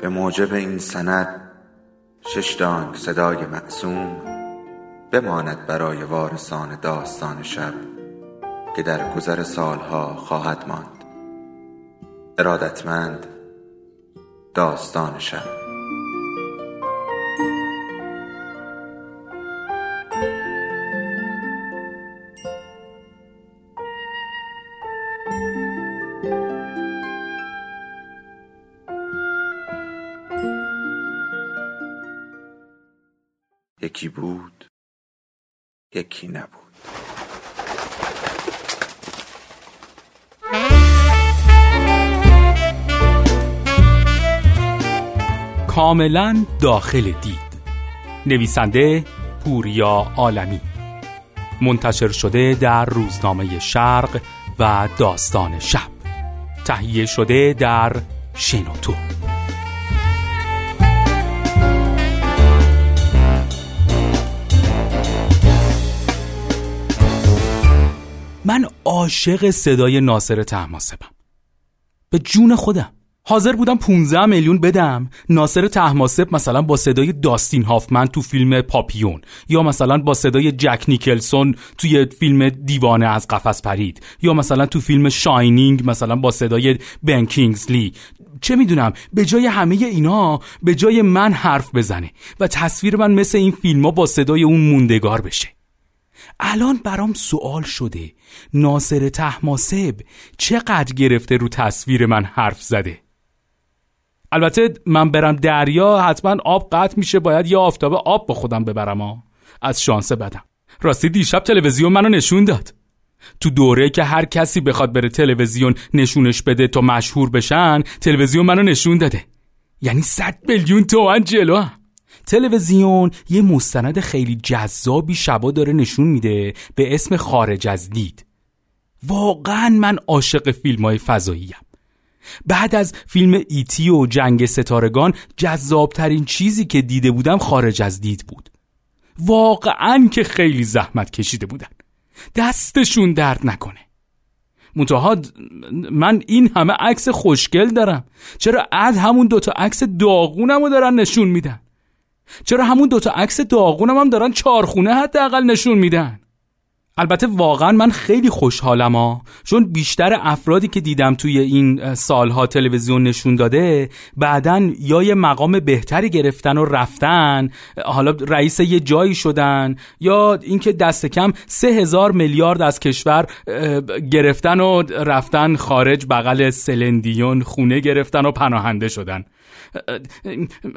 به موجب این سند شش دانگ صدای معصوم بماند برای وارثان داستان شب که در گذر سالها خواهد ماند. ارادتمند داستان شب. یکی بود یکی نبود. کاملا داخل دید. نویسنده پوریا عالمی. منتشر شده در روزنامه شرق و داستان شب. تهیه شده در شنوتو. عاشق صدای ناصر تحماسبم. به جون خودم. حاضر بودم 15 میلیون بدم. ناصر تحماسب مثلا با صدای داستین هافمن تو فیلم پاپیون یا مثلا با صدای جک نیکلسون توی فیلم دیوانه از قفس پرید یا مثلا تو فیلم شاینینگ مثلا با صدای بن کینگزلی. چه می‌دونم به جای همه اینا به جای من حرف بزنه و تصویر من مثل این فیلم ها با صدای اون موندگار بشه. الان برام سوال شده. ناصر تحماسب چقدر گرفته رو تصویر من حرف زده؟ البته من برم دریا حتما آب قطع میشه باید یه آفتاب آب با خودم ببرم ها از شانس بدم. راستی دیشب تلویزیون منو نشون داد. تو دوره که هر کسی بخواد بره تلویزیون نشونش بده تا مشهور بشن تلویزیون منو نشون داده. یعنی 100 میلیون تومن جلو. تلویزیون یه مستند خیلی جذابی شبا داره نشون میده به اسم خارج از دید. واقعا من عاشق فیلم های فضاییم. بعد از فیلم ایتی و جنگ ستارگان جذابترین چیزی که دیده بودم خارج از دید بود. واقعا که خیلی زحمت کشیده بودن. دستشون درد نکنه. منتها من این همه عکس خوشگل دارم. چرا اد همون دوتا عکس داغونم رو دارن نشون میدن؟ چرا همون دوتا عکس داغونم هم دارن چارخونه حداقل نشون میدن؟ البته واقعا من خیلی خوشحالم ها چون بیشتر افرادی که دیدم توی این سالها تلویزیون نشون داده بعدا یا یه مقام بهتری گرفتن و رفتن حالا رئیس یه جایی شدن یا اینکه دست کم سه هزار میلیارد از کشور گرفتن و رفتن خارج بغل سلندیون خونه گرفتن و پناهنده شدن.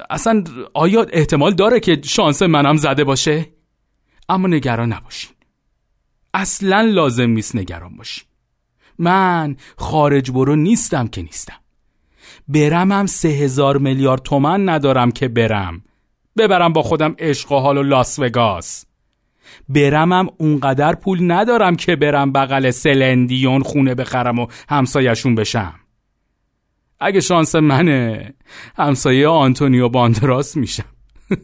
اصلا آیا احتمال داره که شانس منم زده باشه؟ اما نگران نباشین. اصلا لازم نیست نگران باشی من خارج برو نیستم که نیستم. برمم سه هزار میلیارد تومن ندارم که برم. ببرم با خودم عشق و حال و لاس وگاس. برمم اونقدر پول ندارم که برم بغل سلندیون خونه بخرم و همسایشون بشم. اگه شانس منه همسایه آنتونیو باندراس میشم.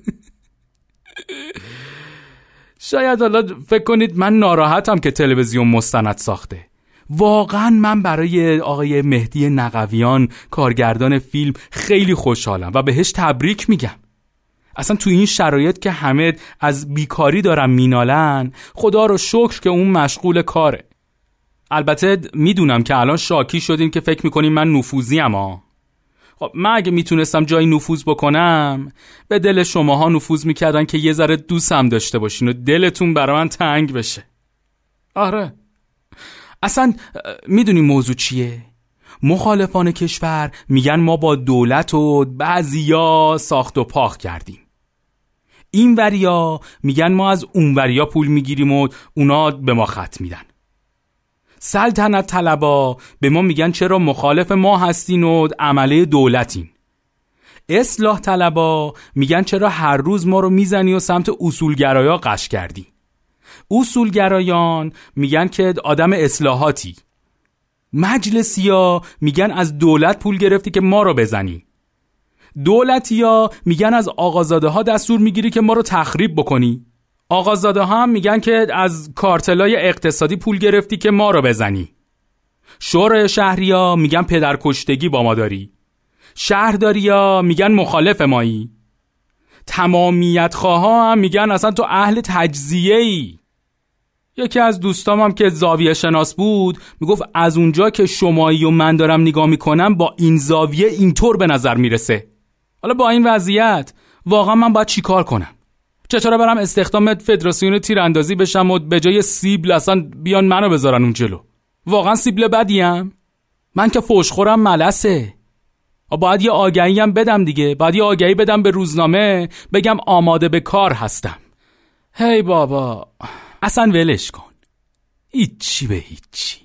شاید حالا فکر کنید من ناراحتم که تلویزیون مستند ساخته. واقعا من برای آقای مهدی نقویان کارگردان فیلم خیلی خوشحالم و بهش تبریک میگم. اصلا تو این شرایط که همه از بیکاری دارم مینالن خدا رو شکر که اون مشغول کاره. البته می‌دونم که الان شاکی شدیم که فکر می‌کنیم من نفوذی اما خب من اگه می‌تونستم جایی نفوذ بکنم به دل شماها نفوذ می‌کردن که یه ذره دوستم داشته باشین و دلتون برای من تنگ بشه. آره. اصلا می‌دونی موضوع چیه؟ مخالفان کشور میگن ما با دولت و بعضیا ساخت و پاخ کردیم. این وریا میگن ما از اون وریا پول می‌گیریم و اونا به ما خط میدن. سلطنت طلبا به ما میگن چرا مخالف ما هستین و عمله دولتین. اصلاح طلبا میگن چرا هر روز ما رو می‌زنی و سمت اصولگرایا قش کردی. اصولگرایان میگن که آدم اصلاحاتی. مجلسیا میگن از دولت پول گرفتی که ما رو بزنی. دولتیا میگن از آقازاده ها دستور می‌گیری که ما رو تخریب بکنی. آقازاده هم میگن که از کارتلای اقتصادی پول گرفتی که ما رو بزنی. شورای شهریا میگن پدرکشتگی با ما داری. شهرداری ها میگن مخالف مایی. تمامیت خواه هم میگن اصلا تو اهل تجزیه ای یکی از دوستام هم که زاویه شناس بود می‌گفت از اونجا که شمایی و من دارم نگاه می‌کنم با این زاویه اینطور به نظر می‌رسه. حالا با این وضعیت واقعا من باید چیکار کنم؟ چطور برم استخدام فدراسیون تیراندازی بشم و به جای سیبل اصلا بیان منو بذارن اون جلو؟ واقعا سیبل بدیم؟ من که فوشخورم ملسه. باید یه آگهی هم بدم دیگه. باید یه آگهی بدم به روزنامه بگم آماده به کار هستم. هی بابا. اصلا ولش کن. هیچی به هیچی.